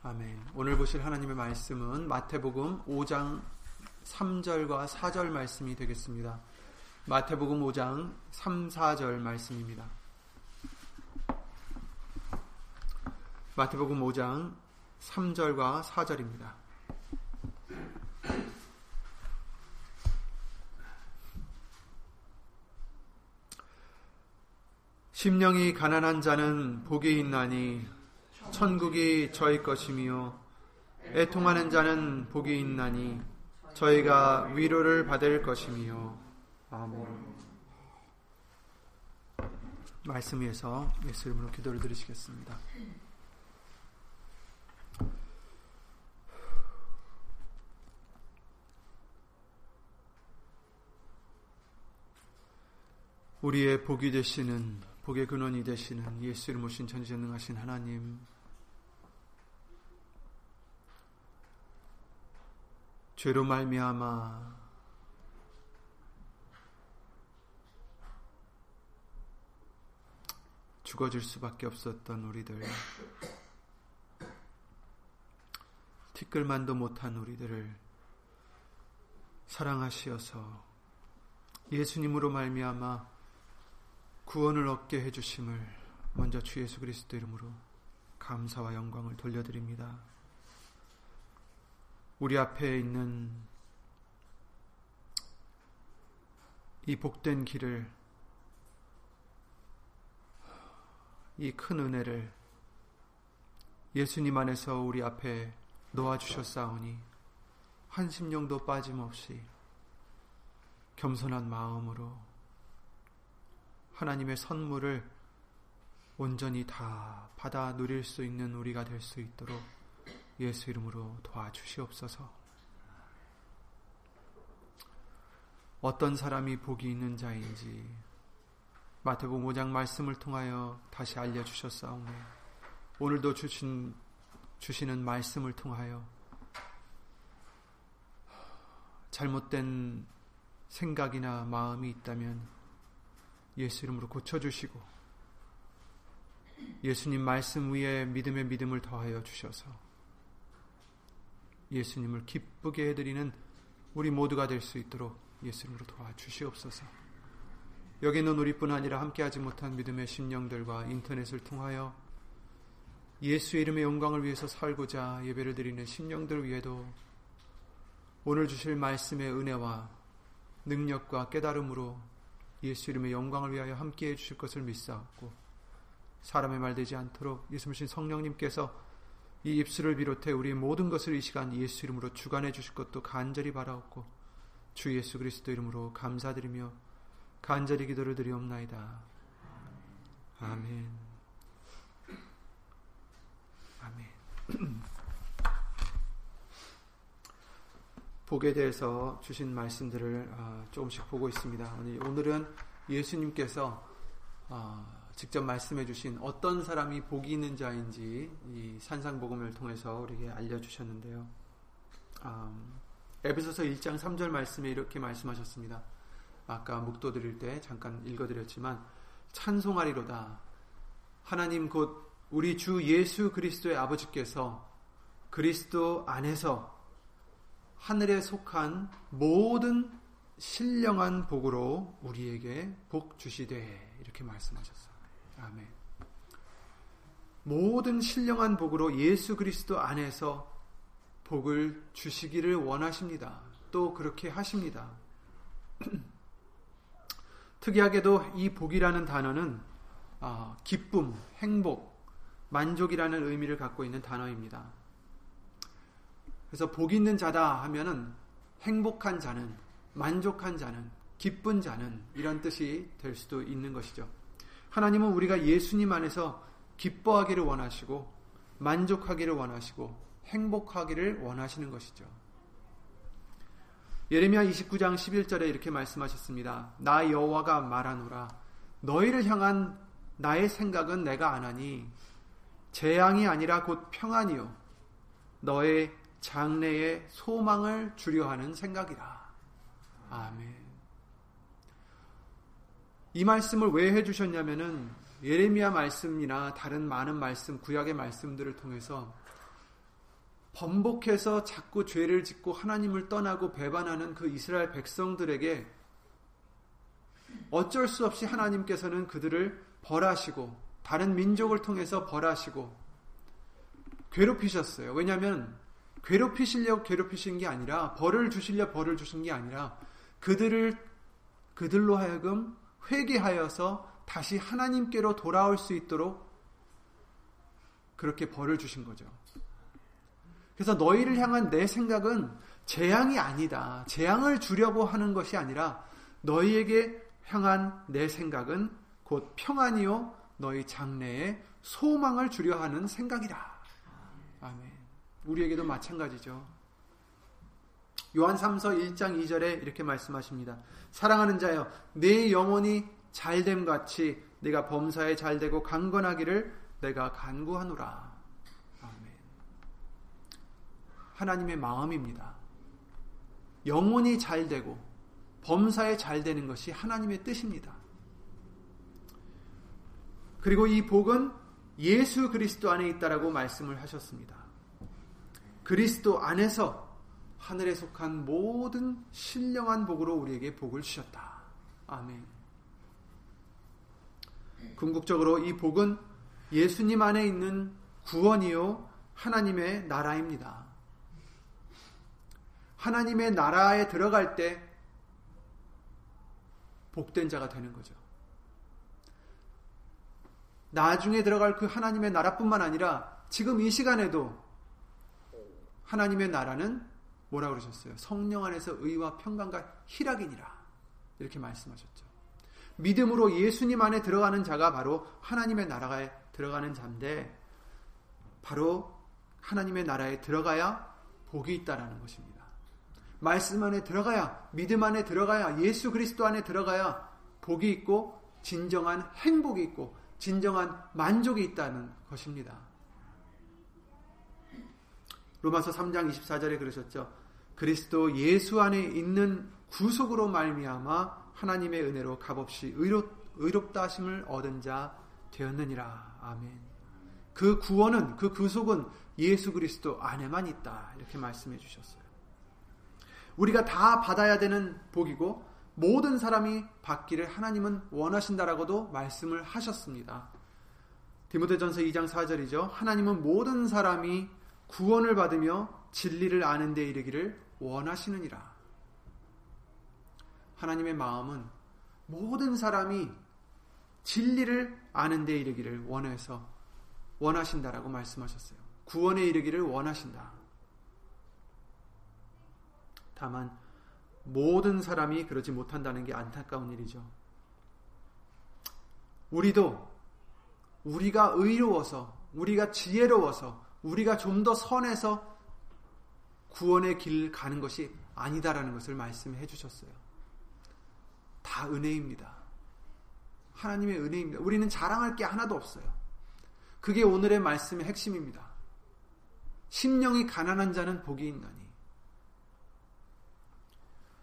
아멘. 오늘 보실 하나님의 말씀은 마태복음 5장 3절과 4절 말씀이 되겠습니다. 마태복음 5장 3, 4절 말씀입니다. 마태복음 5장 3절과 4절입니다. 심령이 가난한 자는 복이 있나니 천국이 저희 것이며 애통하는 자는 복이 있나니 저희가 위로를 받을 것이며 아멘. 말씀 위에서 예수 이름으로 기도를 드리시겠습니다. 우리의 복이 되시는 복의 근원이 되시는 예수 이름 오신 전지전능하신 하나님 죄로 말미암아 죽어질 수밖에 없었던 우리들 티끌만도 못한 우리들을 사랑하시어서 예수님으로 말미암아 구원을 얻게 해주심을 먼저 주 예수 그리스도 이름으로 감사와 영광을 돌려드립니다. 우리 앞에 있는 이 복된 길을 이 큰 은혜를 예수님 안에서 우리 앞에 놓아 주셨사오니 한 심령도 빠짐없이 겸손한 마음으로 하나님의 선물을 온전히 다 받아 누릴 수 있는 우리가 될 수 있도록 예수 이름으로 도와주시옵소서. 어떤 사람이 복이 있는 자인지 마태복음 5장 말씀을 통하여 다시 알려 주셨사오매 오늘도 주신 주시는 말씀을 통하여 잘못된 생각이나 마음이 있다면 예수 이름으로 고쳐 주시고 예수님 말씀 위에 믿음의 믿음을 더하여 주셔서 예수님을 기쁘게 해드리는 우리 모두가 될 수 있도록 예수님으로 도와주시옵소서. 여기는 우리뿐 아니라 함께하지 못한 믿음의 심령들과 인터넷을 통하여 예수의 이름의 영광을 위해서 살고자 예배를 드리는 심령들 위에도 오늘 주실 말씀의 은혜와 능력과 깨달음으로 예수 이름의 영광을 위하여 함께해 주실 것을 믿사옵고 사람의 말 되지 않도록 예수님 성령님께서 이 입술을 비롯해 우리의 모든 것을 이 시간 예수 이름으로 주관해 주실 것도 간절히 바라옵고 주 예수 그리스도 이름으로 감사드리며 간절히 기도를 드리옵나이다. 아멘. 아멘. 복에 대해서 주신 말씀들을 아, 조금씩 보고 있습니다. 오늘은 예수님께서 아, 직접 말씀해 주신 어떤 사람이 복이 있는 자인지 이 산상복음을 통해서 우리에게 알려주셨는데요. 음, 에베소서 1장 3절 말씀에 이렇게 말씀하셨습니다. 아까 묵도 드릴 때 잠깐 읽어드렸지만 찬송하리로다. 하나님 곧 우리 주 예수 그리스도의 아버지께서 그리스도 안에서 하늘에 속한 모든 신령한 복으로 우리에게 복 주시되 이렇게 말씀하셨습니다. 아멘. 모든 신령한 복으로 예수 그리스도 안에서 복을 주시기를 원하십니다. 또 그렇게 하십니다. 특이하게도 이 복이라는 단어는 어, 기쁨, 행복, 만족이라는 의미를 갖고 있는 단어입니다. 그래서 복 있는 자다 하면은 행복한 자는, 만족한 자는, 기쁜 자는 이런 뜻이 될 수도 있는 것이죠. 하나님은 우리가 예수님 안에서 기뻐하기를 원하시고 만족하기를 원하시고 행복하기를 원하시는 것이죠. 예레미야 29장 11절에 이렇게 말씀하셨습니다. 나 여호와가 말하노라 너희를 향한 나의 생각은 내가 안하니 재앙이 아니라 곧 평안이요 너의 장래에 소망을 주려 하는 생각이라. 아멘. 이 말씀을 왜 해주셨냐면은 예레미야 말씀이나 다른 많은 말씀, 구약의 말씀들을 통해서 번복해서 자꾸 죄를 짓고 하나님을 떠나고 배반하는 그 이스라엘 백성들에게 어쩔 수 없이 하나님께서는 그들을 벌하시고 다른 민족을 통해서 벌하시고 괴롭히셨어요. 왜냐하면 괴롭히시려고 괴롭히신 게 아니라 벌을 주시려 벌을 주신 게 아니라 그들을 그들로 하여금 회개하여서 다시 하나님께로 돌아올 수 있도록 그렇게 벌을 주신 거죠. 그래서 너희를 향한 내 생각은 재앙이 아니다. 재앙을 주려고 하는 것이 아니라 너희에게 향한 내 생각은 곧 평안이요 너희 장래에 소망을 주려 하는 생각이다. 아멘. 우리에게도 마찬가지죠. 요한 3서 1장 2절에 이렇게 말씀하십니다. 사랑하는 자여 내 영혼이 잘됨 같이 내가 범사에 잘되고 강건하기를 내가 간구하노라. 하나님의 마음입니다. 영혼이 잘 되고 범사에 잘 되는 것이 하나님의 뜻입니다. 그리고 이 복은 예수 그리스도 안에 있다라고 말씀을 하셨습니다. 그리스도 안에서 하늘에 속한 모든 신령한 복으로 우리에게 복을 주셨다. 아멘. 궁극적으로 이 복은 예수님 안에 있는 구원이요 하나님의 나라입니다. 하나님의 나라에 들어갈 때 복된 자가 되는 거죠. 나중에 들어갈 그 하나님의 나라뿐만 아니라 지금 이 시간에도 하나님의 나라는 뭐라 그러셨어요? 성령 안에서 의와 평강과 희락이니라. 이렇게 말씀하셨죠. 믿음으로 예수님 안에 들어가는 자가 바로 하나님의 나라에 들어가는 자인데 바로 하나님의 나라에 들어가야 복이 있다라는 것입니다. 말씀 안에 들어가야 믿음 안에 들어가야 예수 그리스도 안에 들어가야 복이 있고 진정한 행복이 있고 진정한 만족이 있다는 것입니다. 로마서 3장 24절에 그러셨죠. 그리스도 예수 안에 있는 구속으로 말미암아 하나님의 은혜로 값없이 의롭, 의롭다 하심을 얻은 자 되었느니라. 아멘. 그 구원은 그 구속은 예수 그리스도 안에만 있다. 이렇게 말씀해 주셨어요. 우리가 다 받아야 되는 복이고 모든 사람이 받기를 하나님은 원하신다라고도 말씀을 하셨습니다. 디모데전서 2장 4절이죠. 하나님은 모든 사람이 구원을 받으며 진리를 아는 데 이르기를 원하시느니라. 하나님의 마음은 모든 사람이 진리를 아는 데 이르기를 원해서 원하신다라고 말씀하셨어요. 구원에 이르기를 원하신다. 다만 모든 사람이 그러지 못한다는 게 안타까운 일이죠. 우리도 우리가 의로워서 우리가 지혜로워서 우리가 좀 더 선해서 구원의 길 가는 것이 아니다라는 것을 말씀해 주셨어요. 다 은혜입니다. 하나님의 은혜입니다. 우리는 자랑할 게 하나도 없어요. 그게 오늘의 말씀의 핵심입니다. 심령이 가난한 자는 복이 있나니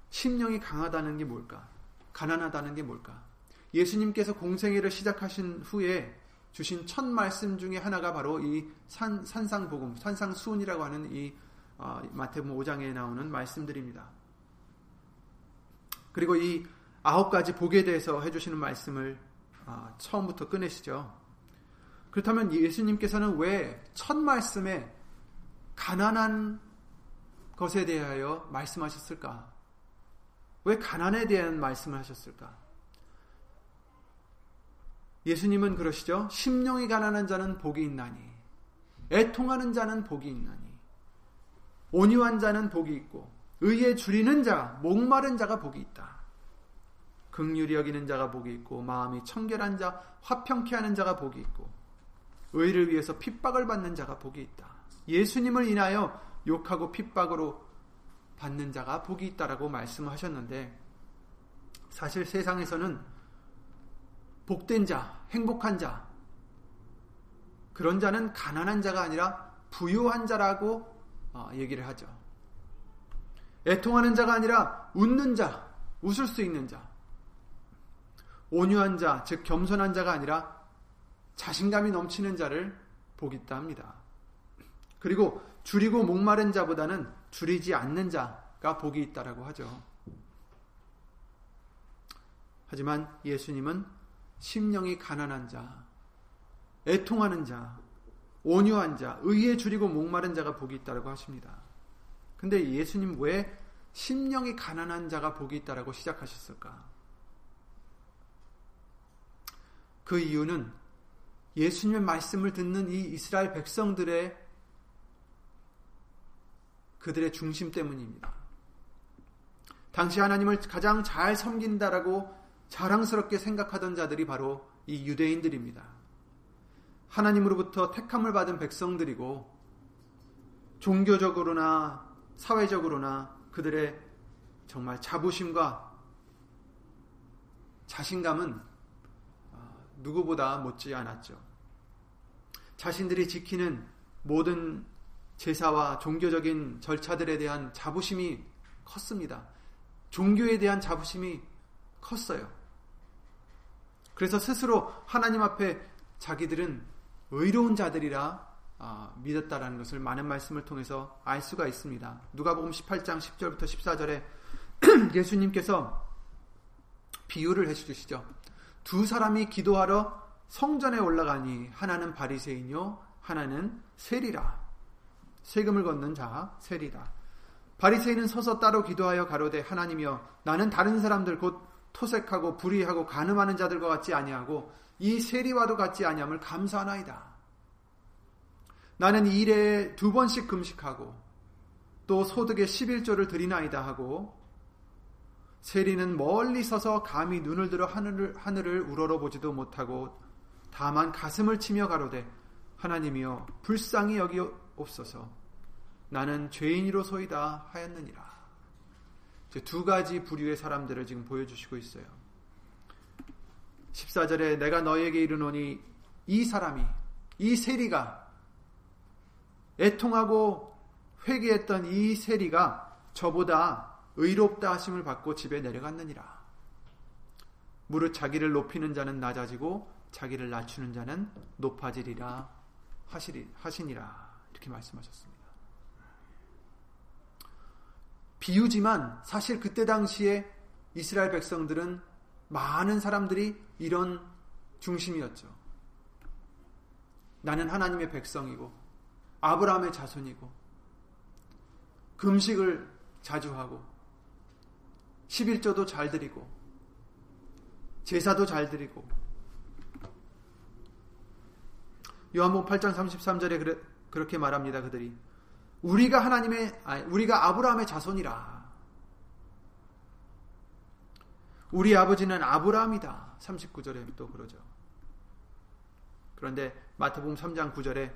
심령이 강하다는 게 뭘까? 가난하다는 게 뭘까? 예수님께서 공생애를 시작하신 후에 주신 첫 말씀 중에 하나가 바로 이 산, 산상복음, 산상수훈이라고 하는 이 어, 마태복음 5장에 나오는 말씀들입니다. 그리고 이 아홉 가지 복에 대해서 해주시는 말씀을 어, 처음부터 꺼내시죠. 그렇다면 예수님께서는 왜 첫 말씀에 가난한 것에 대하여 말씀하셨을까? 왜 가난에 대한 말씀을 하셨을까? 예수님은 그러시죠. 심령이 가난한 자는 복이 있나니, 애통하는 자는 복이 있나니, 온유한 자는 복이 있고, 의에 줄이는 자, 목마른 자가 복이 있다. 극률이 여기는 자가 복이 있고, 마음이 청결한 자, 화평케 하는 자가 복이 있고, 의를 위해서 핍박을 받는 자가 복이 있다. 예수님을 인하여 욕하고 핍박으로 받는 자가 복이 있다라고 말씀하셨는데 사실 세상에서는 복된 자, 행복한 자 그런 자는 가난한 자가 아니라 부유한 자라고 어, 얘기를 하죠. 애통하는 자가 아니라 웃는 자, 웃을 수 있는 자. 온유한 자, 즉 겸손한 자가 아니라 자신감이 넘치는 자를 복이 있다 합니다. 그리고 줄이고 목마른 자보다는 줄이지 않는 자가 복이 있다라고 하죠. 하지만 예수님은 심령이 가난한 자, 애통하는 자, 온유한 자, 의에 줄이고 목마른 자가 복이 있다라고 하십니다. 근데 예수님 왜 심령이 가난한 자가 복이 있다라고 시작하셨을까? 그 이유는 예수님의 말씀을 듣는 이 이스라엘 백성들의 그들의 중심 때문입니다. 당시 하나님을 가장 잘 섬긴다라고 자랑스럽게 생각하던 자들이 바로 이 유대인들입니다. 하나님으로부터 택함을 받은 백성들이고 종교적으로나 사회적으로나 그들의 정말 자부심과 자신감은 어, 누구보다 못지 않았죠. 자신들이 지키는 모든 제사와 종교적인 절차들에 대한 자부심이 컸습니다. 종교에 대한 자부심이 컸어요. 그래서 스스로 하나님 앞에 자기들은 의로운 자들이라 아, 믿었다라는 것을 많은 말씀을 통해서 알 수가 있습니다. 누가복음 18장 10절부터 14절에 예수님께서 비유를 해 주시죠. 두 사람이 기도하러 성전에 올라가니 하나는 바리새인요 하나는 세리라. 세금을 걷는 자 세리라. 바리새인은 서서 따로 기도하여 가로되 하나님이여 나는 다른 사람들 곧 토색하고 불의하고 간음하는 자들과 같지 아니하고 이 세리와도 같지 아니함을 감사하나이다. 나는 일에 두 번씩 금식하고 또 소득의 11조를 드리나이다 하고 세리는 멀리 서서 감히 눈을 들어 하늘을, 하늘을 우러러 보지도 못하고 다만 가슴을 치며 가로되 하나님이여 불쌍히 여기 옵소서 나는 죄인이로소이다 하였느니라. 두 가지 부류의 사람들을 지금 보여주시고 있어요. 14절에 내가 너에게 이르노니 이 사람이 이 세리가 애통하고 회개했던 이 세리가 저보다 의롭다 하심을 받고 집에 내려갔느니라. 무릇 자기를 높이는 자는 낮아지고 자기를 낮추는 자는 높아지리라 하시리, 하시니라. 이렇게 말씀하셨습니다. 비유지만 사실 그때 당시에 이스라엘 백성들은 많은 사람들이 이런 중심이었죠. 나는 하나님의 백성이고 아브라함의 자손이고 금식을 자주 하고 11조도 잘 드리고 제사도 잘 드리고 요한복음 8장 33절에 그래, 그렇게 말합니다. 그들이 우리가 하나님의 아니, 우리가 아브라함의 자손이라. 우리 아버지는 아브라함이다. 39절에 또 그러죠. 그런데 마태복음 3장 9절에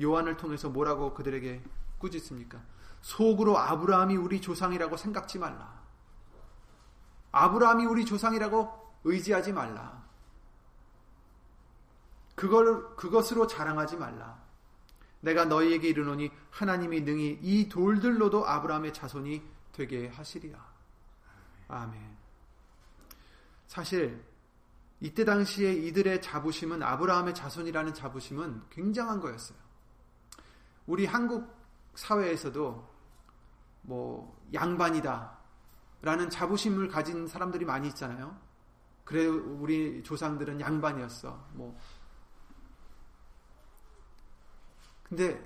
요한을 통해서 뭐라고 그들에게 꾸짖습니까? 속으로 아브라함이 우리 조상이라고 생각지 말라. 아브라함이 우리 조상이라고 의지하지 말라. 그걸 그것으로 자랑하지 말라. 내가 너희에게 이르노니 하나님이 능히 이 돌들로도 아브라함의 자손이 되게 하시리라. 아멘. 사실 이때 당시에 이들의 자부심은 아브라함의 자손이라는 자부심은 굉장한 거였어요. 우리 한국 사회에서도 뭐 양반이다 라는 자부심을 가진 사람들이 많이 있잖아요. 그래 우리 조상들은 양반이었어. 뭐 근데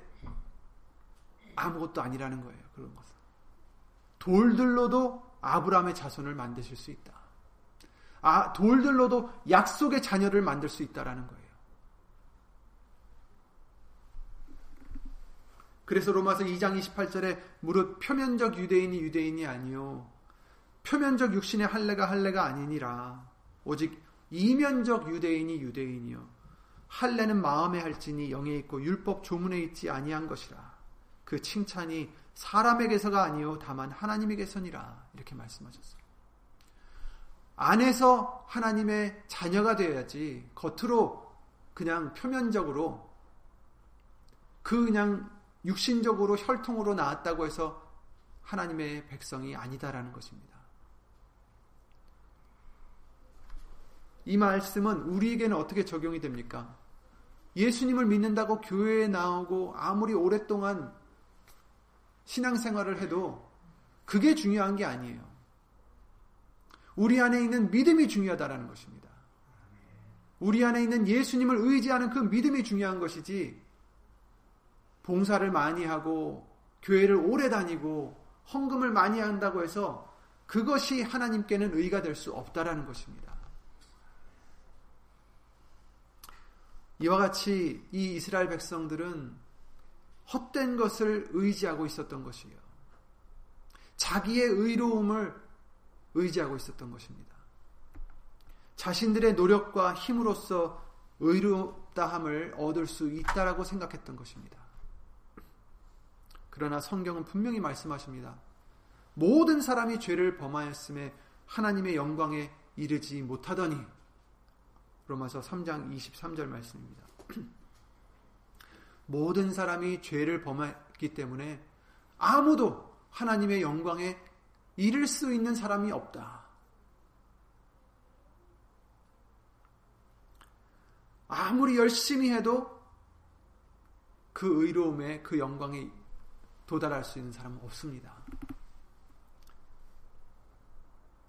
아무것도 아니라는 거예요. 그런 것은. 돌들로도 아브라함의 자손을 만드실 수 있다. 아, 돌들로도 약속의 자녀를 만들 수 있다라는 거예요. 그래서 로마서 2장 28절에 무릇 표면적 유대인이 유대인이 아니요 표면적 육신의 할례가 할례가 아니니라 오직 이면적 유대인이 유대인이요 할례는 마음에 할지니 영에 있고 율법 조문에 있지 아니한 것이라 그 칭찬이 사람에게서가 아니요 다만 하나님에게서니라 이렇게 말씀하셨어요. 안에서 하나님의 자녀가 되어야지 겉으로 그냥 표면적으로 그 그냥 육신적으로 혈통으로 나왔다고 해서 하나님의 백성이 아니다라는 것입니다. 이 말씀은 우리에게는 어떻게 적용이 됩니까? 예수님을 믿는다고 교회에 나오고 아무리 오랫동안 신앙생활을 해도 그게 중요한 게 아니에요. 우리 안에 있는 믿음이 중요하다라는 것입니다. 우리 안에 있는 예수님을 의지하는 그 믿음이 중요한 것이지 봉사를 많이 하고 교회를 오래 다니고 헌금을 많이 한다고 해서 그것이 하나님께는 의가 될 수 없다라는 것입니다. 이와 같이 이 이스라엘 백성들은 헛된 것을 의지하고 있었던 것이에요. 자기의 의로움을 의지하고 있었던 것입니다. 자신들의 노력과 힘으로써 의롭다함을 얻을 수 있다라고 생각했던 것입니다. 그러나 성경은 분명히 말씀하십니다. 모든 사람이 죄를 범하였음에 하나님의 영광에 이르지 못하더니 로마서 3장 23절 말씀입니다. 모든 사람이 죄를 범했기 때문에 아무도 하나님의 영광에 이를 수 있는 사람이 없다. 아무리 열심히 해도 그 의로움에 그 영광에 도달할 수 있는 사람은 없습니다.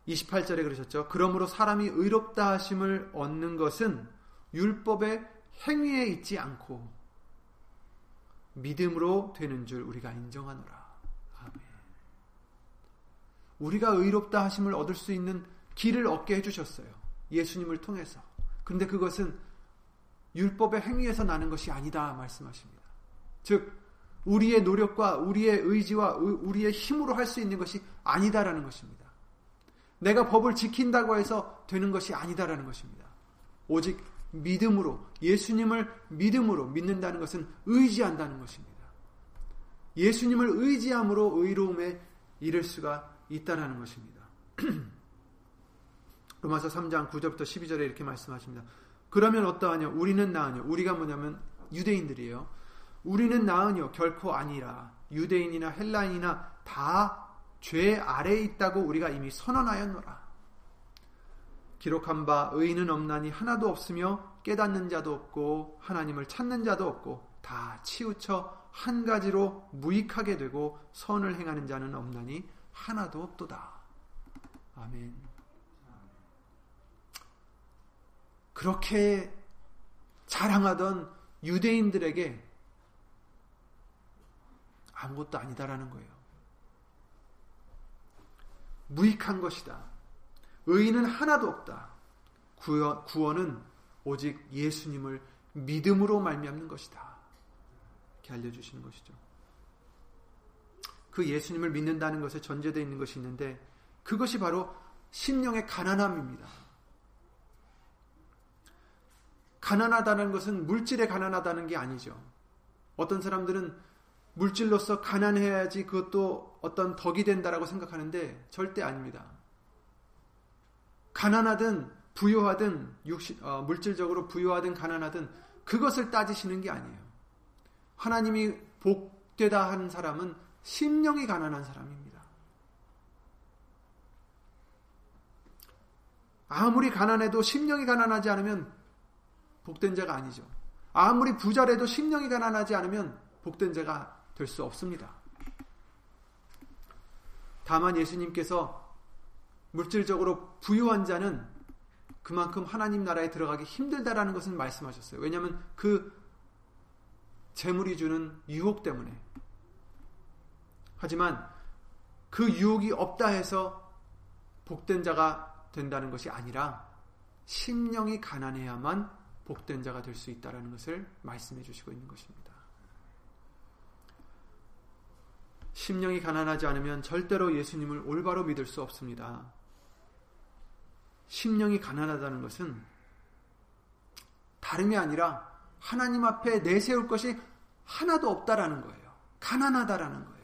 28절에 그러셨죠. 그러므로 사람이 의롭다 하심을 얻는 것은 율법의 행위에 있지 않고 믿음으로 되는 줄 우리가 인정하노라. 아멘. 우리가 의롭다 하심을 얻을 수 있는 길을 얻게 해주셨어요. 예수님을 통해서. 근데 그것은 율법의 행위에서 나는 것이 아니다 말씀하십니다. 즉 우리의 노력과 우리의 의지와 우리의 힘으로 할 수 있는 것이 아니다라는 것입니다. 내가 법을 지킨다고 해서 되는 것이 아니다라는 것입니다. 오직 믿음으로 예수님을 믿음으로 믿는다는 것은 의지한다는 것입니다. 예수님을 의지함으로 의로움에 이를 수가 있다라는 것입니다. 로마서 3장 9절부터 12절에 이렇게 말씀하십니다. 그러면 어떠하냐? 우리는 나으냐? 우리가 뭐냐면 유대인들이에요. 우리는 나으냐? 결코 아니라 유대인이나 헬라인이나 다 죄 아래에 있다고 우리가 이미 선언하였노라. 기록한 바 의인은 없나니 하나도 없으며 깨닫는 자도 없고 하나님을 찾는 자도 없고 다 치우쳐 한 가지로 무익하게 되고 선을 행하는 자는 없나니 하나도 없도다. 아멘. 그렇게 자랑하던 유대인들에게 아무것도 아니다라는 거예요. 무익한 것이다. 의인은 하나도 없다. 구원은 오직 예수님을 믿음으로 말미암는 것이다. 이렇게 알려주시는 것이죠. 그 예수님을 믿는다는 것에 전제되어 있는 것이 있는데 그것이 바로 심령의 가난함입니다. 가난하다는 것은 물질에 가난하다는 게 아니죠. 어떤 사람들은 물질로서 가난해야지 그것도 어떤 덕이 된다라고 생각하는데 절대 아닙니다. 가난하든 부유하든 육신, 어, 물질적으로 부유하든 가난하든 그것을 따지시는 게 아니에요. 하나님이 복되다 하는 사람은 심령이 가난한 사람입니다. 아무리 가난해도 심령이 가난하지 않으면 복된 자가 아니죠. 아무리 부자래도 심령이 가난하지 않으면 복된 자가 될 수 없습니다. 다만 예수님께서 물질적으로 부유한 자는 그만큼 하나님 나라에 들어가기 힘들다라는 것은 말씀하셨어요. 왜냐하면 그 재물이 주는 유혹 때문에. 하지만 그 유혹이 없다 해서 복된 자가 된다는 것이 아니라 심령이 가난해야만 복된 자가 될 수 있다는 것을 말씀해 주시고 있는 것입니다. 심령이 가난하지 않으면 절대로 예수님을 올바로 믿을 수 없습니다. 심령이 가난하다는 것은 다름이 아니라 하나님 앞에 내세울 것이 하나도 없다라는 거예요. 가난하다라는 거예요.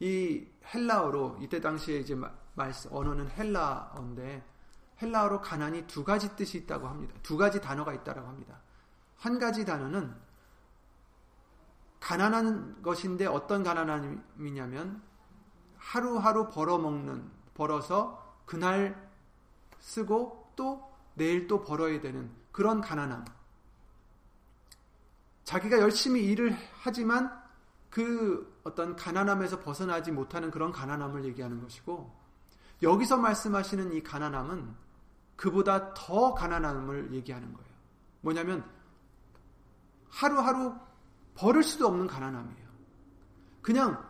이 헬라어로 이때 당시에 이제 말씀 언어는 헬라어인데 헬라어로 가난이 두 가지 뜻이 있다고 합니다. 두 가지 단어가 있다고 합니다. 한 가지 단어는 가난한 것인데 어떤 가난함이냐면 하루하루 벌어먹는 벌어서 그날 쓰고 또 내일 또 벌어야 되는 그런 가난함. 자기가 열심히 일을 하지만 그 어떤 가난함에서 벗어나지 못하는 그런 가난함을 얘기하는 것이고 여기서 말씀하시는 이 가난함은 그보다 더 가난함을 얘기하는 거예요. 뭐냐면 하루하루 버릴 수도 없는 가난함이에요. 그냥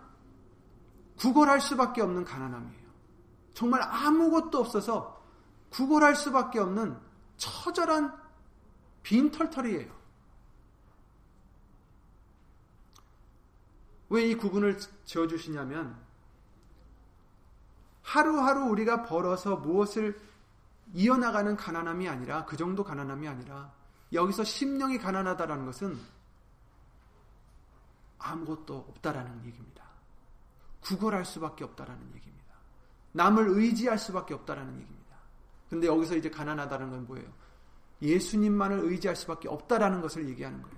구걸할 수밖에 없는 가난함이에요. 정말 아무것도 없어서 구걸할 수밖에 없는 처절한 빈털털이에요. 왜 이 구분을 지어주시냐면 하루하루 우리가 벌어서 무엇을 이어나가는 가난함이 아니라 그 정도 가난함이 아니라 여기서 심령이 가난하다라는 것은 아무것도 없다라는 얘기입니다. 구걸할 수밖에 없다라는 얘기입니다. 남을 의지할 수밖에 없다라는 얘기입니다. 근데 여기서 이제 가난하다는 건 뭐예요? 예수님만을 의지할 수밖에 없다라는 것을 얘기하는 거예요.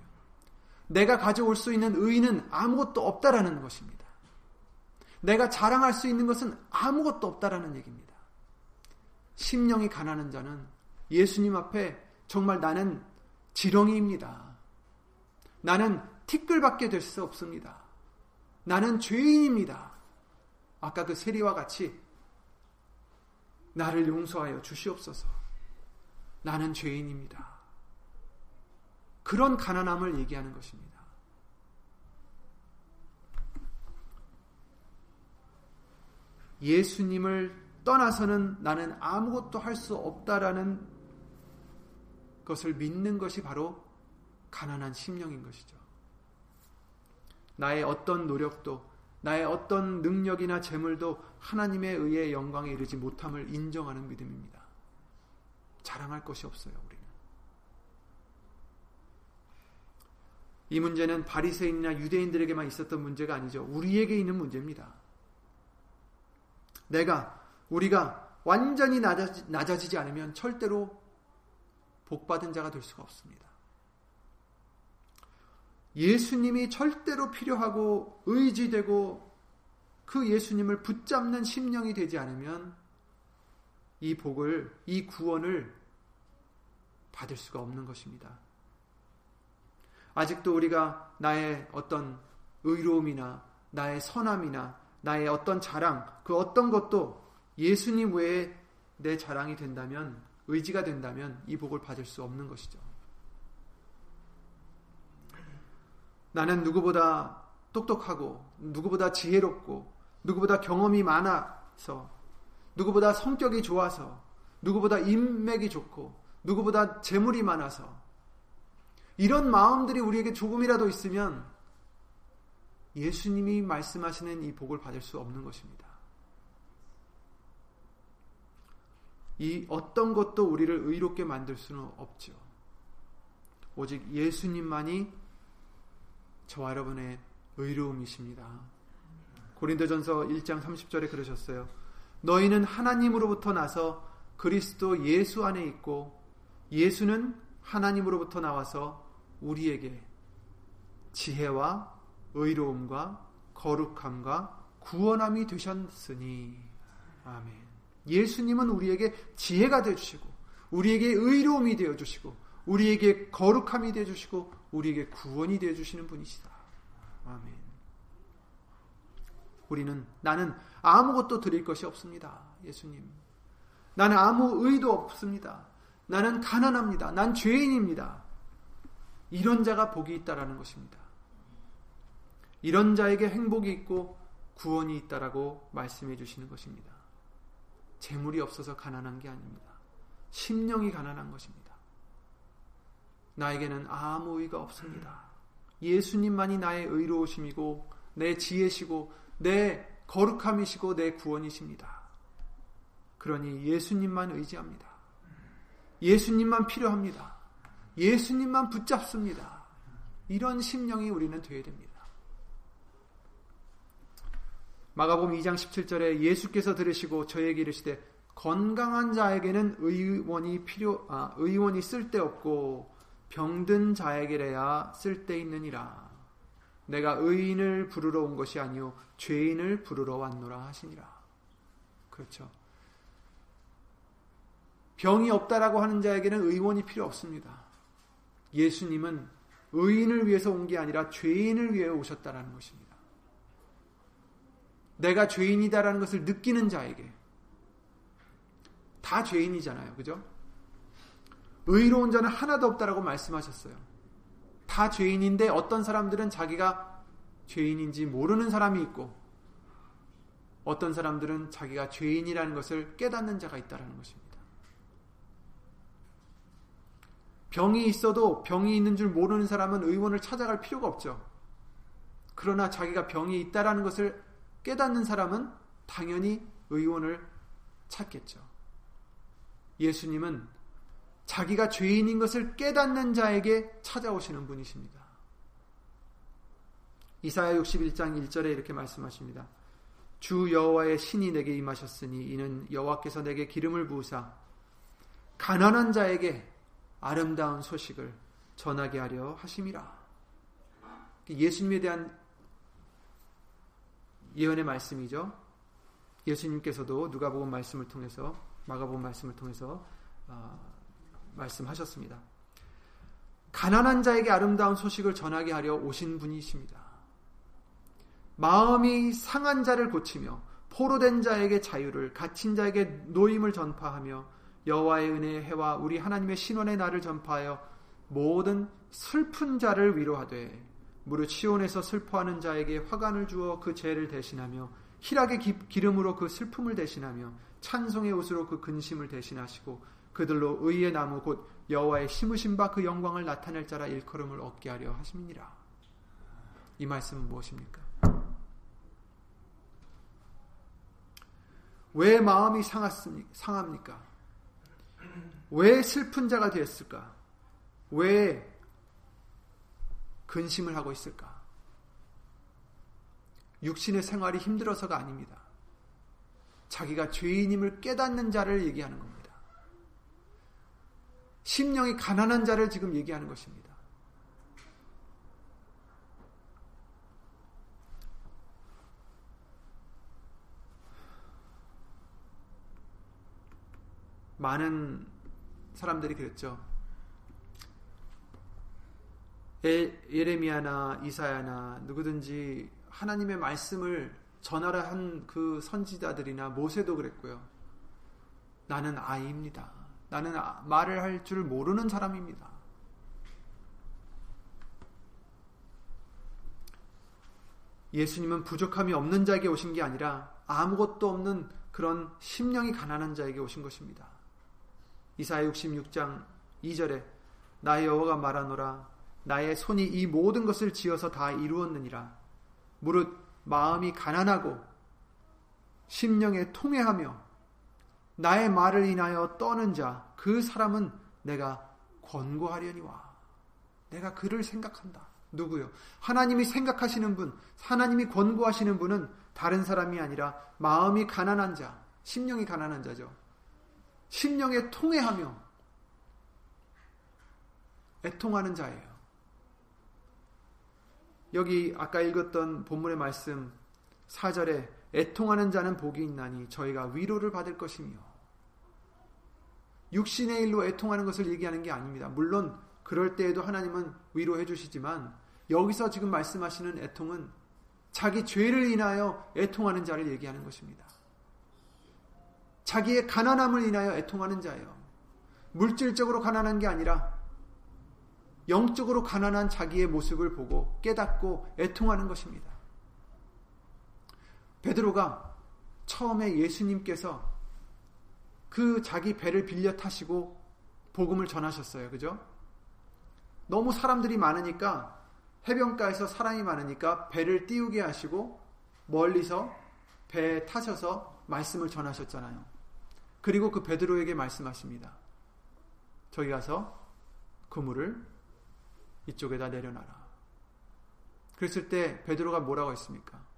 내가 가져올 수 있는 의는 아무것도 없다라는 것입니다. 내가 자랑할 수 있는 것은 아무것도 없다라는 얘기입니다. 심령이 가난한 자는 예수님 앞에 정말 나는 지렁이입니다. 나는 티끌밖에 될 수 없습니다. 나는 죄인입니다. 아까 그 세리와 같이 나를 용서하여 주시옵소서. 나는 죄인입니다. 그런 가난함을 얘기하는 것입니다. 예수님을 떠나서는 나는 아무것도 할 수 없다라는 것을 믿는 것이 바로 가난한 심령인 것이죠. 나의 어떤 노력도 나의 어떤 능력이나 재물도 하나님에 의해 영광에 이르지 못함을 인정하는 믿음입니다. 자랑할 것이 없어요, 우리는. 이 문제는 바리새인이나 유대인들에게만 있었던 문제가 아니죠. 우리에게 있는 문제입니다. 내가 우리가 완전히 낮아지, 낮아지지 않으면 절대로 복받은 자가 될 수가 없습니다. 예수님이 절대로 필요하고 의지되고 그 예수님을 붙잡는 심령이 되지 않으면 이 복을, 이 구원을 받을 수가 없는 것입니다. 아직도 우리가 나의 어떤 의로움이나 나의 선함이나 나의 어떤 자랑, 그 어떤 것도 예수님 외에 내 자랑이 된다면, 의지가 된다면 이 복을 받을 수 없는 것이죠. 나는 누구보다 똑똑하고, 누구보다 지혜롭고, 누구보다 경험이 많아서, 누구보다 성격이 좋아서, 누구보다 인맥이 좋고, 누구보다 재물이 많아서, 이런 마음들이 우리에게 조금이라도 있으면 예수님이 말씀하시는 이 복을 받을 수 없는 것입니다. 이 어떤 것도 우리를 의롭게 만들 수는 없죠. 오직 예수님만이 저와 여러분의 의로움이십니다. 고린도전서 1장 30절에 그러셨어요. 너희는 하나님으로부터 나서 그리스도 예수 안에 있고 예수는 하나님으로부터 나와서 우리에게 지혜와 의로움과 거룩함과 구원함이 되셨으니 아멘. 예수님은 우리에게 지혜가 되어 주시고 우리에게 의로움이 되어 주시고 우리에게 거룩함이 되어 주시고 우리에게 구원이 되어 주시는 분이시다. 아멘. 우리는 나는 아무것도 드릴 것이 없습니다. 예수님. 나는 아무 의도 없습니다. 나는 가난합니다. 난 죄인입니다. 이런 자가 복이 있다라는 것입니다. 이런 자에게 행복이 있고 구원이 있다라고 말씀해 주시는 것입니다. 재물이 없어서 가난한 게 아닙니다. 심령이 가난한 것입니다. 나에게는 아무 의가 없습니다. 예수님만이 나의 의로우심이고 내 지혜시고 내 거룩함이시고 내 구원이십니다. 그러니 예수님만 의지합니다. 예수님만 필요합니다. 예수님만 붙잡습니다. 이런 심령이 우리는 되어야 됩니다. 마가복음 2장 17절에 예수께서 들으시고 저에게 이르시되 건강한 자에게는 의원이 필요 아, 의원이 쓸데없고 병든 자에게래야 쓸데있느니라. 내가 의인을 부르러 온 것이 아니요 죄인을 부르러 왔노라 하시니라. 그렇죠. 병이 없다라고 하는 자에게는 의원이 필요 없습니다. 예수님은 의인을 위해서 온 게 아니라 죄인을 위해 오셨다라는 것입니다. 내가 죄인이다라는 것을 느끼는 자에게 다 죄인이잖아요. 그죠? 의로운 자는 하나도 없다라고 말씀하셨어요. 다 죄인인데 어떤 사람들은 자기가 죄인인지 모르는 사람이 있고 어떤 사람들은 자기가 죄인이라는 것을 깨닫는 자가 있다는 것입니다. 병이 있어도 병이 있는 줄 모르는 사람은 의원을 찾아갈 필요가 없죠. 그러나 자기가 병이 있다라는 것을 깨닫는 사람은 당연히 의원을 찾겠죠. 예수님은 자기가 죄인인 것을 깨닫는 자에게 찾아오시는 분이십니다. 이사야 61장 1절에 이렇게 말씀하십니다. 주 여호와의 신이 내게 임하셨으니 이는 여호와께서 내게 기름을 부으사 가난한 자에게 아름다운 소식을 전하게 하려 하심이라. 예수님에 대한 예언의 말씀이죠. 예수님께서도 누가복음 말씀을 통해서 마가복음 말씀을 통해서 어, 말씀하셨습니다. 가난한 자에게 아름다운 소식을 전하게 하려 오신 분이십니다. 마음이 상한 자를 고치며 포로된 자에게 자유를 갇힌 자에게 노임을 전파하며 여호와의 은혜의 해와 우리 하나님의 신원의 날을 전파하여 모든 슬픈 자를 위로하되 무릇 시온에서 슬퍼하는 자에게 화관을 주어 그 죄를 대신하며 희락의 기름으로 그 슬픔을 대신하며 찬송의 옷으로 그 근심을 대신하시고 그들로 의의 나무 곧 여호와의 심으신 바 그 영광을 나타낼 자라 일컬음을 얻게 하려 하심이니라. 이 말씀은 무엇입니까? 왜 마음이 상합니까? 왜 슬픈 자가 되었을까? 왜 근심을 하고 있을까? 육신의 생활이 힘들어서가 아닙니다. 자기가 죄인임을 깨닫는 자를 얘기하는 겁니다. 심령이 가난한 자를 지금 얘기하는 것입니다. 많은 사람들이 그랬죠. 예레미야나 이사야나 누구든지 하나님의 말씀을 전하라 한 그 선지자들이나 모세도 그랬고요. 나는 아이입니다. 나는 말을 할 줄 모르는 사람입니다. 예수님은 부족함이 없는 자에게 오신 게 아니라 아무것도 없는 그런 심령이 가난한 자에게 오신 것입니다. 이사야 66장 2절에 나의 여호와가 말하노라 나의 손이 이 모든 것을 지어서 다 이루었느니라 무릇 마음이 가난하고 심령에 통해하며 나의 말을 인하여 떠는 자 그 사람은 내가 권고하려니와 내가 그를 생각한다. 누구요? 하나님이 생각하시는 분, 하나님이 권고하시는 분은 다른 사람이 아니라 마음이 가난한 자, 심령이 가난한 자죠. 심령에 통해하며 애통하는 자예요. 여기 아까 읽었던 본문의 말씀 4절에 애통하는 자는 복이 있나니 저희가 위로를 받을 것이며 육신의 일로 애통하는 것을 얘기하는 게 아닙니다. 물론 그럴 때에도 하나님은 위로해 주시지만 여기서 지금 말씀하시는 애통은 자기 죄를 인하여 애통하는 자를 얘기하는 것입니다. 자기의 가난함을 인하여 애통하는 자예요. 물질적으로 가난한 게 아니라 영적으로 가난한 자기의 모습을 보고 깨닫고 애통하는 것입니다. 베드로가 처음에 예수님께서 그 자기 배를 빌려 타시고 복음을 전하셨어요. 그죠? 너무 사람들이 많으니까 해변가에서 사람이 많으니까 배를 띄우게 하시고 멀리서 배에 타셔서 말씀을 전하셨잖아요. 그리고 그 베드로에게 말씀하십니다. 저기 가서 그물을 이쪽에다 내려놔라. 그랬을 때 베드로가 뭐라고 했습니까?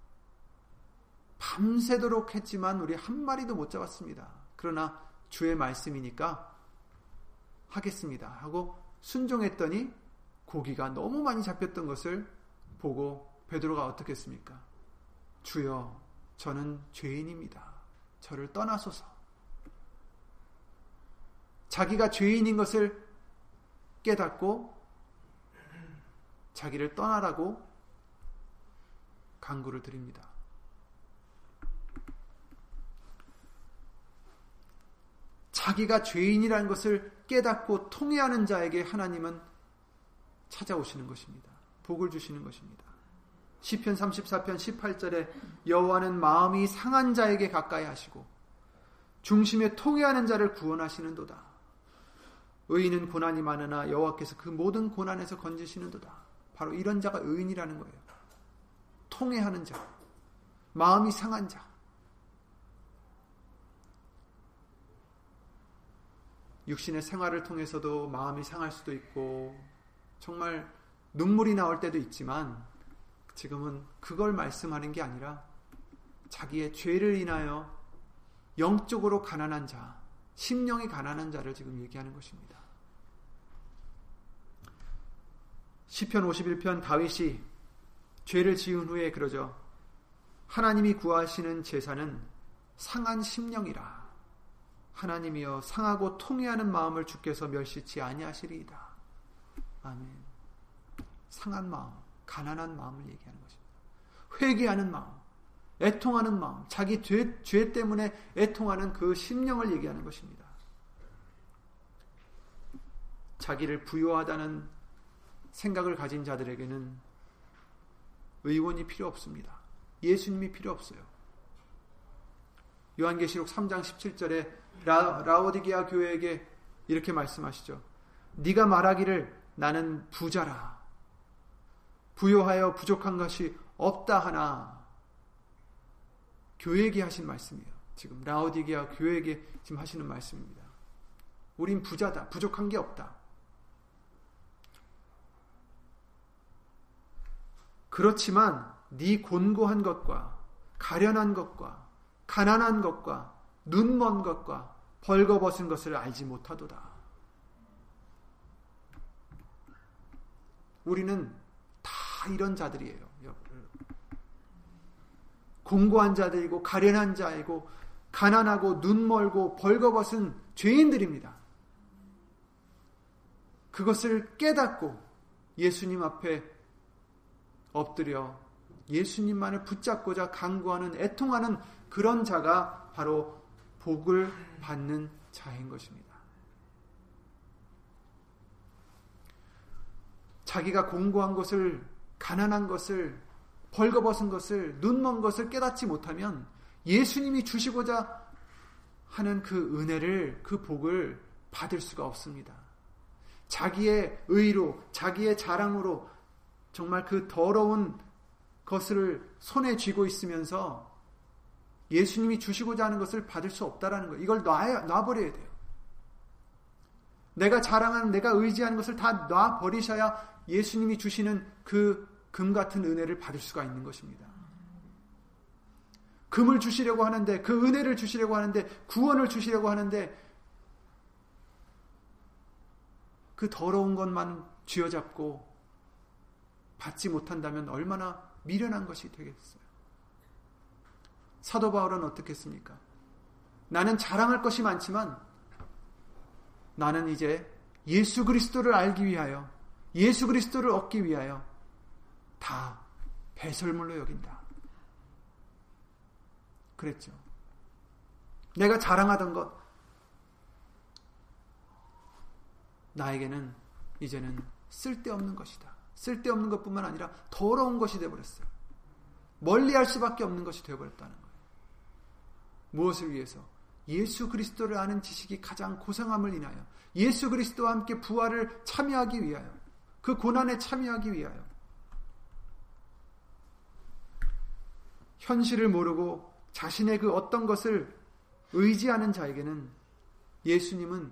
밤새도록 했지만 우리 한 마리도 못 잡았습니다. 그러나 주의 말씀이니까 하겠습니다. 하고 순종했더니 고기가 너무 많이 잡혔던 것을 보고 베드로가 어떻게 했습니까? 주여, 저는 죄인입니다. 저를 떠나소서. 자기가 죄인인 것을 깨닫고 자기를 떠나라고 강구를 드립니다. 자기가 죄인이라는 것을 깨닫고 통회하는 자에게 하나님은 찾아오시는 것입니다. 복을 주시는 것입니다. 시편 34편 18절에 여호와는 마음이 상한 자에게 가까이 하시고 중심에 통회하는 자를 구원하시는도다. 의인은 고난이 많으나 여호와께서 그 모든 고난에서 건지시는도다. 바로 이런 자가 의인이라는 거예요. 통회하는 자, 마음이 상한 자. 육신의 생활을 통해서도 마음이 상할 수도 있고 정말 눈물이 나올 때도 있지만 지금은 그걸 말씀하는 게 아니라 자기의 죄를 인하여 영적으로 가난한 자, 심령이 가난한 자를 지금 얘기하는 것입니다. 시편 51편 다윗이 죄를 지은 후에 그러죠. 하나님이 구하시는 제사는 상한 심령이라. 하나님이여 상하고 통해하는 마음을 주께서 멸시치 아니하시리이다. 아멘. 상한 마음, 가난한 마음을 얘기하는 것입니다. 회개하는 마음, 애통하는 마음, 자기 죄, 죄 때문에 애통하는 그 심령을 얘기하는 것입니다. 자기를 부유하다는 생각을 가진 자들에게는 의원이 필요 없습니다. 예수님이 필요 없어요. 요한계시록 3장 17절에 라, 라오디게아 교회에게 이렇게 말씀하시죠. 네가 말하기를 나는 부자라. 부요하여 부족한 것이 없다 하나. 교회에게 하신 말씀이에요. 지금 라오디게아 교회에게 지금 하시는 말씀입니다. 우린 부자다. 부족한 게 없다. 그렇지만 네 곤고한 것과 가련한 것과 가난한 것과 눈먼 것과 벌거벗은 것을 알지 못하도다. 우리는 다 이런 자들이에요. 공고한 자들이고 가련한 자이고 가난하고 눈멀고 벌거벗은 죄인들입니다. 그것을 깨닫고 예수님 앞에 엎드려 예수님만을 붙잡고자 강구하는 애통하는 그런 자가 바로 복을 받는 자인 것입니다. 자기가 공고한 것을 가난한 것을 벌거벗은 것을 눈먼 것을 깨닫지 못하면 예수님이 주시고자 하는 그 은혜를 그 복을 받을 수가 없습니다. 자기의 의로 자기의 자랑으로 정말 그 더러운 것을 손에 쥐고 있으면서 예수님이 주시고자 하는 것을 받을 수 없다라는 거. 이걸 놔, 놔버려야 돼요. 내가 자랑하는, 내가 의지하는 것을 다 놔버리셔야 예수님이 주시는 그 금 같은 은혜를 받을 수가 있는 것입니다. 금을 주시려고 하는데, 그 은혜를 주시려고 하는데, 구원을 주시려고 하는데, 그 더러운 것만 쥐어잡고 받지 못한다면 얼마나 미련한 것이 되겠어요. 사도 바울은 어떻게 했습니까? 나는 자랑할 것이 많지만 나는 이제 예수 그리스도를 알기 위하여 예수 그리스도를 얻기 위하여 다 배설물로 여긴다. 그랬죠. 내가 자랑하던 것 나에게는 이제는 쓸데없는 것이다. 쓸데없는 것뿐만 아니라 더러운 것이 되어버렸어요. 멀리할 수밖에 없는 것이 되어버렸다는 거예요. 무엇을 위해서? 예수 그리스도를 아는 지식이 가장 고상함을 인하여 예수 그리스도와 함께 부활을 참여하기 위하여 그 고난에 참여하기 위하여 현실을 모르고 자신의 그 어떤 것을 의지하는 자에게는 예수님은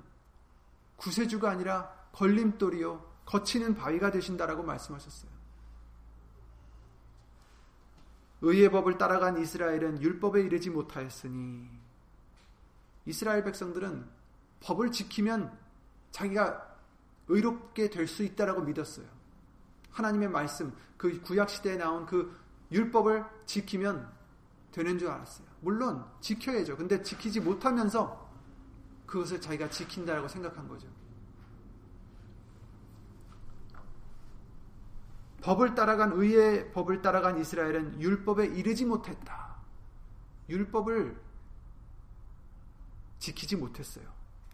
구세주가 아니라 걸림돌이요 거치는 바위가 되신다라고 말씀하셨어요. 의의 법을 따라간 이스라엘은 율법에 이르지 못하였으니 이스라엘 백성들은 법을 지키면 자기가 의롭게 될 수 있다라고 믿었어요. 하나님의 말씀, 그 구약 시대에 나온 그 율법을 지키면 되는 줄 알았어요. 물론 지켜야죠. 근데 지키지 못하면서 그것을 자기가 지킨다라고 생각한 거죠. 법을 따라간 의의 법을 따라간 이스라엘은 율법에 이르지 못했다. 율법을 지키지 못했어요.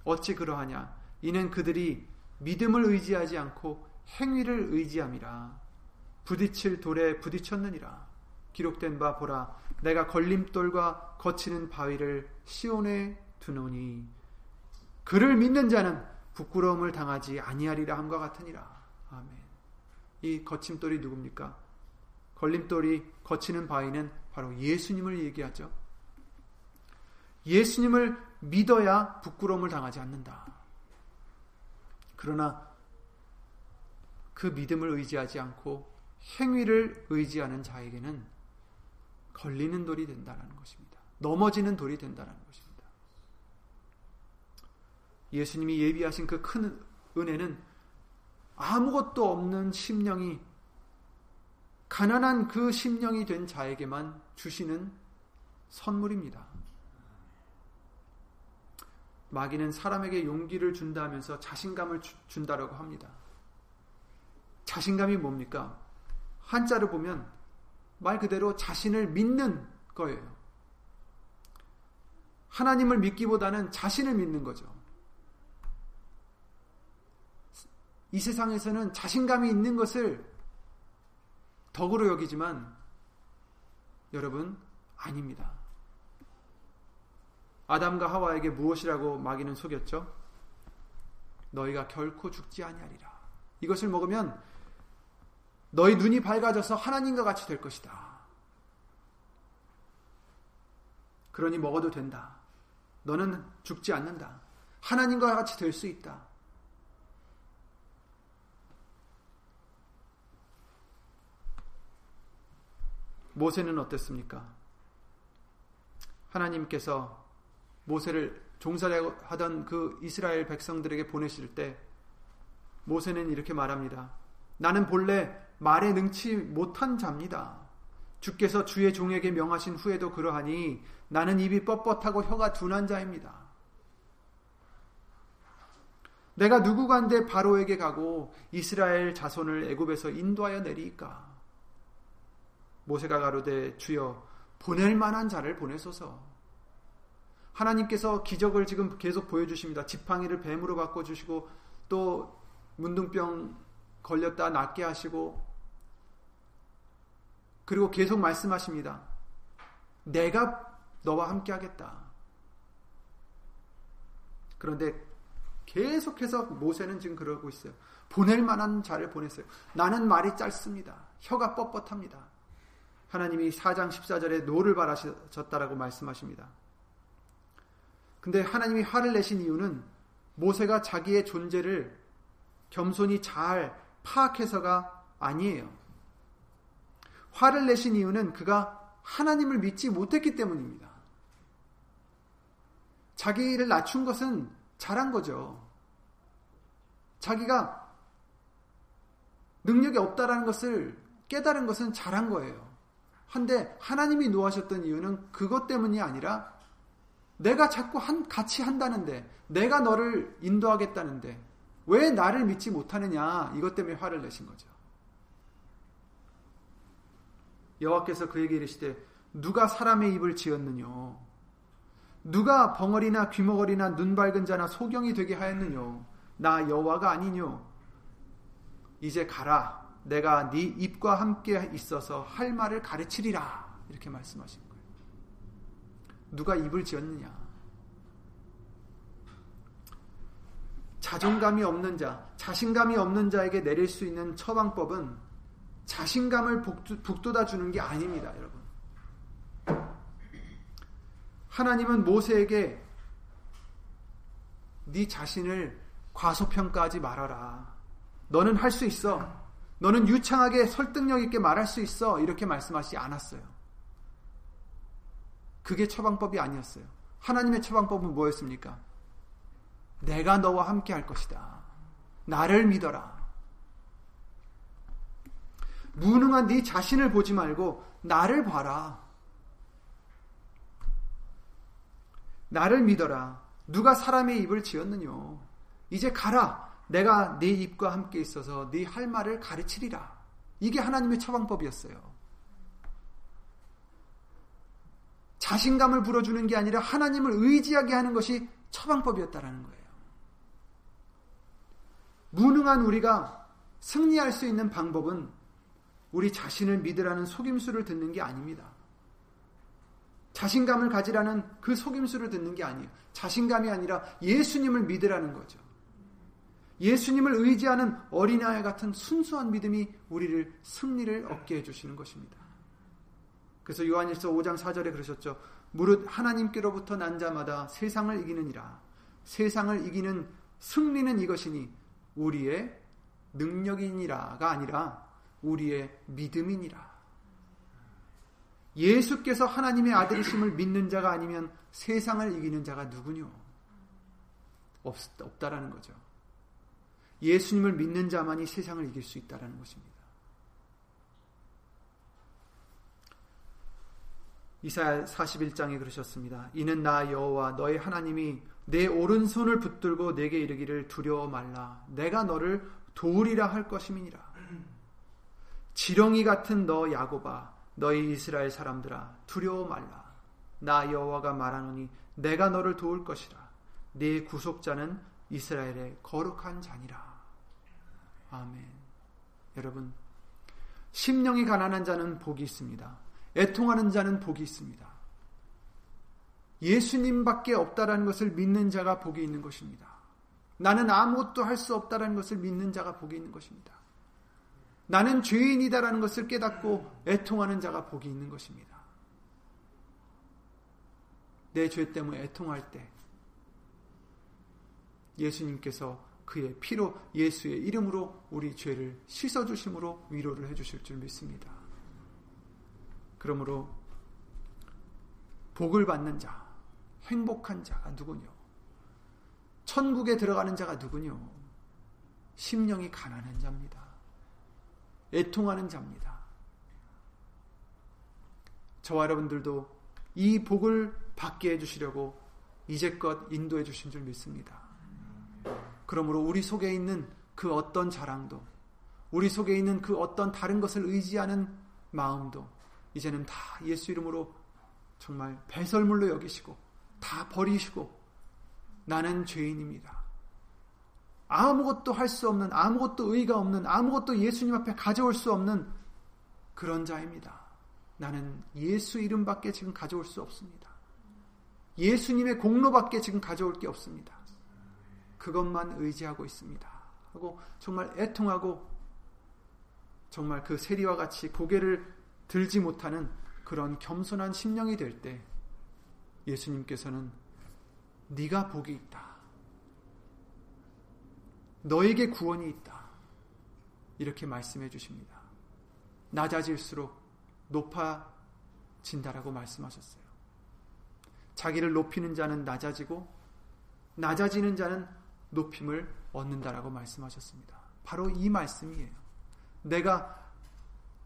어찌 그러하냐? 이는 그들이 믿음을 의지하지 않고 행위를 의지함이라. 부딪힐 돌에 부딪혔느니라. 기록된 바 보라. 내가 걸림돌과 거치는 바위를 시온에 두노니 그를 믿는 자는 부끄러움을 당하지 아니하리라 함과 같으니라. 아멘. 이 거침돌이 누굽니까? 걸림돌이 거치는 바위는 바로 예수님을 얘기하죠. 예수님을 믿어야 부끄러움을 당하지 않는다. 그러나 그 믿음을 의지하지 않고 행위를 의지하는 자에게는 걸리는 돌이 된다는 것입니다. 넘어지는 돌이 된다는 것입니다. 예수님이 예비하신 그 큰 은혜는 아무것도 없는 심령이 가난한 그 심령이 된 자에게만 주시는 선물입니다. 마귀는 사람에게 용기를 준다 하면서 자신감을 주, 준다라고 합니다. 자신감이 뭡니까? 한자로 보면 말 그대로 자신을 믿는 거예요. 하나님을 믿기보다는 자신을 믿는 거죠. 이 세상에서는 자신감이 있는 것을 덕으로 여기지만 여러분 아닙니다. 아담과 하와에게 무엇이라고 마귀는 속였죠? 너희가 결코 죽지 아니하리라. 이것을 먹으면 너희 눈이 밝아져서 하나님과 같이 될 것이다. 그러니 먹어도 된다. 너는 죽지 않는다. 하나님과 같이 될 수 있다. 모세는 어땠습니까? 하나님께서 모세를 종살하던 그 이스라엘 백성들에게 보내실 때 모세는 이렇게 말합니다. 나는 본래 말에 능치 못한 자입니다. 주께서 주의 종에게 명하신 후에도 그러하니 나는 입이 뻣뻣하고 혀가 둔한 자입니다. 내가 누구간데 바로에게 가고 이스라엘 자손을 애굽에서 인도하여 내리까 모세가 가로되 주여 보낼 만한 자를 보내소서 하나님께서 기적을 지금 계속 보여주십니다. 지팡이를 뱀으로 바꿔주시고 또 문둥병 걸렸다 낫게 하시고 그리고 계속 말씀하십니다. 내가 너와 함께 하겠다. 그런데 계속해서 모세는 지금 그러고 있어요. 보낼 만한 자를 보내소서. 나는 말이 짧습니다. 혀가 뻣뻣합니다. 하나님이 4장 14절에 노를 발하셨다라고 말씀하십니다. 근데 하나님이 화를 내신 이유는 모세가 자기의 존재를 겸손히 잘 파악해서가 아니에요. 화를 내신 이유는 그가 하나님을 믿지 못했기 때문입니다. 자기를 낮춘 것은 잘한 거죠. 자기가 능력이 없다라는 것을 깨달은 것은 잘한 거예요. 한데 하나님이 노하셨던 이유는 그것 때문이 아니라 내가 자꾸 한, 같이 한다는데, 내가 너를 인도하겠다는데, 왜 나를 믿지 못하느냐, 이것 때문에 화를 내신 거죠. 여호와께서 그에게 이르시되, 누가 사람의 입을 지었느뇨? 누가 벙어리나 귀머거리나 눈 밝은 자나 소경이 되게 하였느뇨? 나 여호와가 아니뇨? 이제 가라. 내가 네 입과 함께 있어서 할 말을 가르치리라. 이렇게 말씀하신 거예요. 누가 입을 지었느냐? 자존감이 없는 자, 자신감이 없는 자에게 내릴 수 있는 처방법은 자신감을 북돋아 주는 게 아닙니다, 여러분. 하나님은 모세에게 네 자신을 과소평가하지 말아라. 너는 할 수 있어. 너는 유창하게 설득력 있게 말할 수 있어. 이렇게 말씀하시지 않았어요. 그게 처방법이 아니었어요. 하나님의 처방법은 뭐였습니까? 내가 너와 함께 할 것이다. 나를 믿어라. 무능한 네 자신을 보지 말고 나를 봐라. 나를 믿어라. 누가 사람의 입을 지었느뇨? 이제 가라. 내가 네 입과 함께 있어서 네 할 말을 가르치리라. 이게 하나님의 처방법이었어요. 자신감을 불어주는 게 아니라 하나님을 의지하게 하는 것이 처방법이었다라는 거예요. 무능한 우리가 승리할 수 있는 방법은 우리 자신을 믿으라는 속임수를 듣는 게 아닙니다. 자신감을 가지라는 그 속임수를 듣는 게 아니에요. 자신감이 아니라 예수님을 믿으라는 거죠. 예수님을 의지하는 어린아이 같은 순수한 믿음이 우리를 승리를 얻게 해주시는 것입니다. 그래서 요한일서 5장 4절에 그러셨죠. 무릇 하나님께로부터 난 자마다 세상을 이기느니라. 세상을 이기는 승리는 이것이니 우리의 능력이니라가 아니라 우리의 믿음이니라. 예수께서 하나님의 아들이심을 믿는 자가 아니면 세상을 이기는 자가 누구뇨? 없, 없다라는 거죠. 예수님을 믿는 자만이 세상을 이길 수 있다라는 것입니다. 이사야 41장에 그러셨습니다. 이는 나 여호와 너의 하나님이 내 오른손을 붙들고 내게 이르기를 두려워 말라. 내가 너를 도우리라 할 것임이니라. 지렁이 같은 너 야고바 너희 이스라엘 사람들아 두려워 말라. 나 여호와가 말하노니 내가 너를 도울 것이라. 네 구속자는 이스라엘의 거룩한 자니라. 아멘. 여러분 심령이 가난한 자는 복이 있습니다. 애통하는 자는 복이 있습니다. 예수님밖에 없다라는 것을 믿는 자가 복이 있는 것입니다. 나는 아무것도 할 수 없다라는 것을 믿는 자가 복이 있는 것입니다. 나는 죄인이다라는 것을 깨닫고 애통하는 자가 복이 있는 것입니다. 내 죄 때문에 애통할 때 예수님께서 그의 피로 예수의 이름으로 우리 죄를 씻어 주심으로 위로를 해 주실 줄 믿습니다. 그러므로 복을 받는 자, 행복한 자가 누구뇨? 천국에 들어가는 자가 누구뇨? 심령이 가난한 자입니다. 애통하는 자입니다. 저와 여러분들도 이 복을 받게 해주시려고 이제껏 인도해 주신 줄 믿습니다. 그러므로 우리 속에 있는 그 어떤 자랑도, 우리 속에 있는 그 어떤 다른 것을 의지하는 마음도 이제는 다 예수 이름으로 정말 배설물로 여기시고 다 버리시고 나는 죄인입니다. 아무것도 할 수 없는 아무것도 의가 없는 아무것도 예수님 앞에 가져올 수 없는 그런 자입니다. 나는 예수 이름밖에 지금 가져올 수 없습니다. 예수님의 공로밖에 지금 가져올 게 없습니다. 그것만 의지하고 있습니다. 하고 정말 애통하고 정말 그 세리와 같이 고개를 들지 못하는 그런 겸손한 심령이 될 때 예수님께서는 네가 복이 있다. 너에게 구원이 있다. 이렇게 말씀해 주십니다. 낮아질수록 높아진다라고 말씀하셨어요. 자기를 높이는 자는 낮아지고 낮아지는 자는 높임을 얻는다라고 말씀하셨습니다. 바로 이 말씀이에요. 내가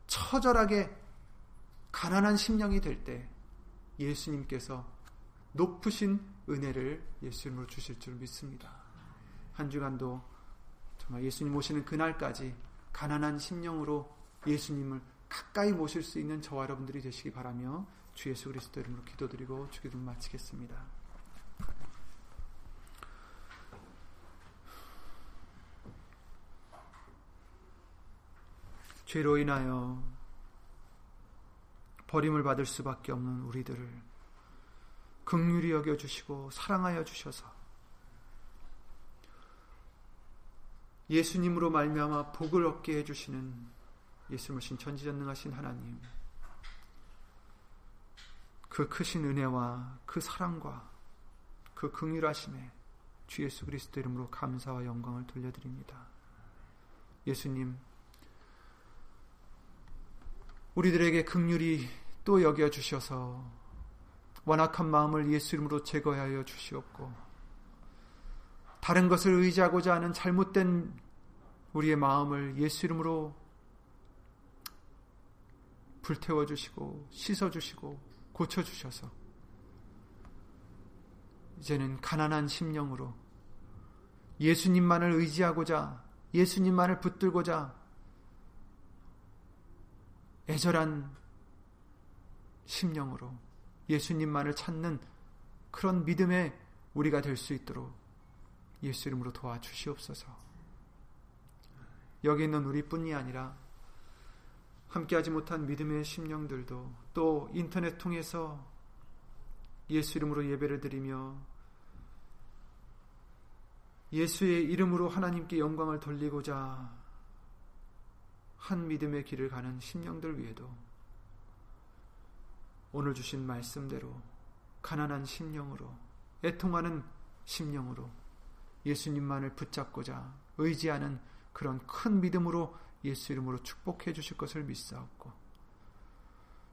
처절하게 가난한 심령이 될 때 예수님께서 높으신 은혜를 예수님으로 주실 줄 믿습니다. 한 주간도 정말 예수님 오시는 그날까지 가난한 심령으로 예수님을 가까이 모실 수 있는 저와 여러분들이 되시기 바라며 주 예수 그리스도 이름으로 기도드리고 주기도 마치겠습니다. 죄로 인하여 버림을 받을 수밖에 없는 우리들을 극률이 여겨 주시고 사랑하여 주셔서 예수님으로 말미암아 복을 얻게 해 주시는 예수님신 전지전능하신 하나님 그 크신 은혜와 그 사랑과 그 긍휼하심에 주 예수 그리스도 이름으로 감사와 영광을 돌려드립니다. 예수님 우리들에게 극률이 또 여겨 주셔서 완악한 마음을 예수 이름으로 제거하여 주시옵고 다른 것을 의지하고자 하는 잘못된 우리의 마음을 예수 이름으로 불태워 주시고 씻어 주시고 고쳐 주셔서 이제는 가난한 심령으로 예수님만을 의지하고자 예수님만을 붙들고자 애절한 심령으로 예수님만을 찾는 그런 믿음의 우리가 될 수 있도록 예수 이름으로 도와주시옵소서. 여기 있는 우리뿐이 아니라 함께하지 못한 믿음의 심령들도 또 인터넷 통해서 예수 이름으로 예배를 드리며 예수의 이름으로 하나님께 영광을 돌리고자 한 믿음의 길을 가는 심령들 위에도 오늘 주신 말씀대로 가난한 심령으로 애통하는 심령으로 예수님만을 붙잡고자 의지하는 그런 큰 믿음으로 예수 이름으로 축복해 주실 것을 믿사옵고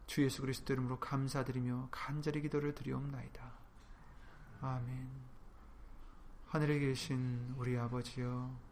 주 예수 그리스도 이름으로 감사드리며 간절히 기도를 드리옵나이다. 아멘. 하늘에 계신 우리 아버지여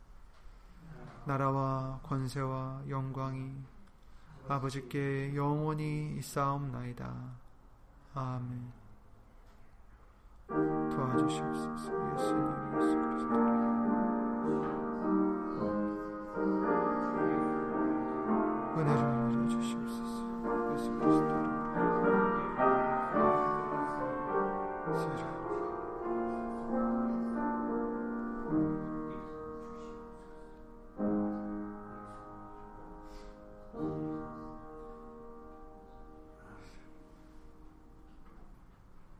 나라와 권세와 영광이 아버지께 영원히 있사옵나이다. 아멘. 도와주시옵소서 예수님 예수 그리스도. 은혜를 내려 주시옵소서 예수 그리스도.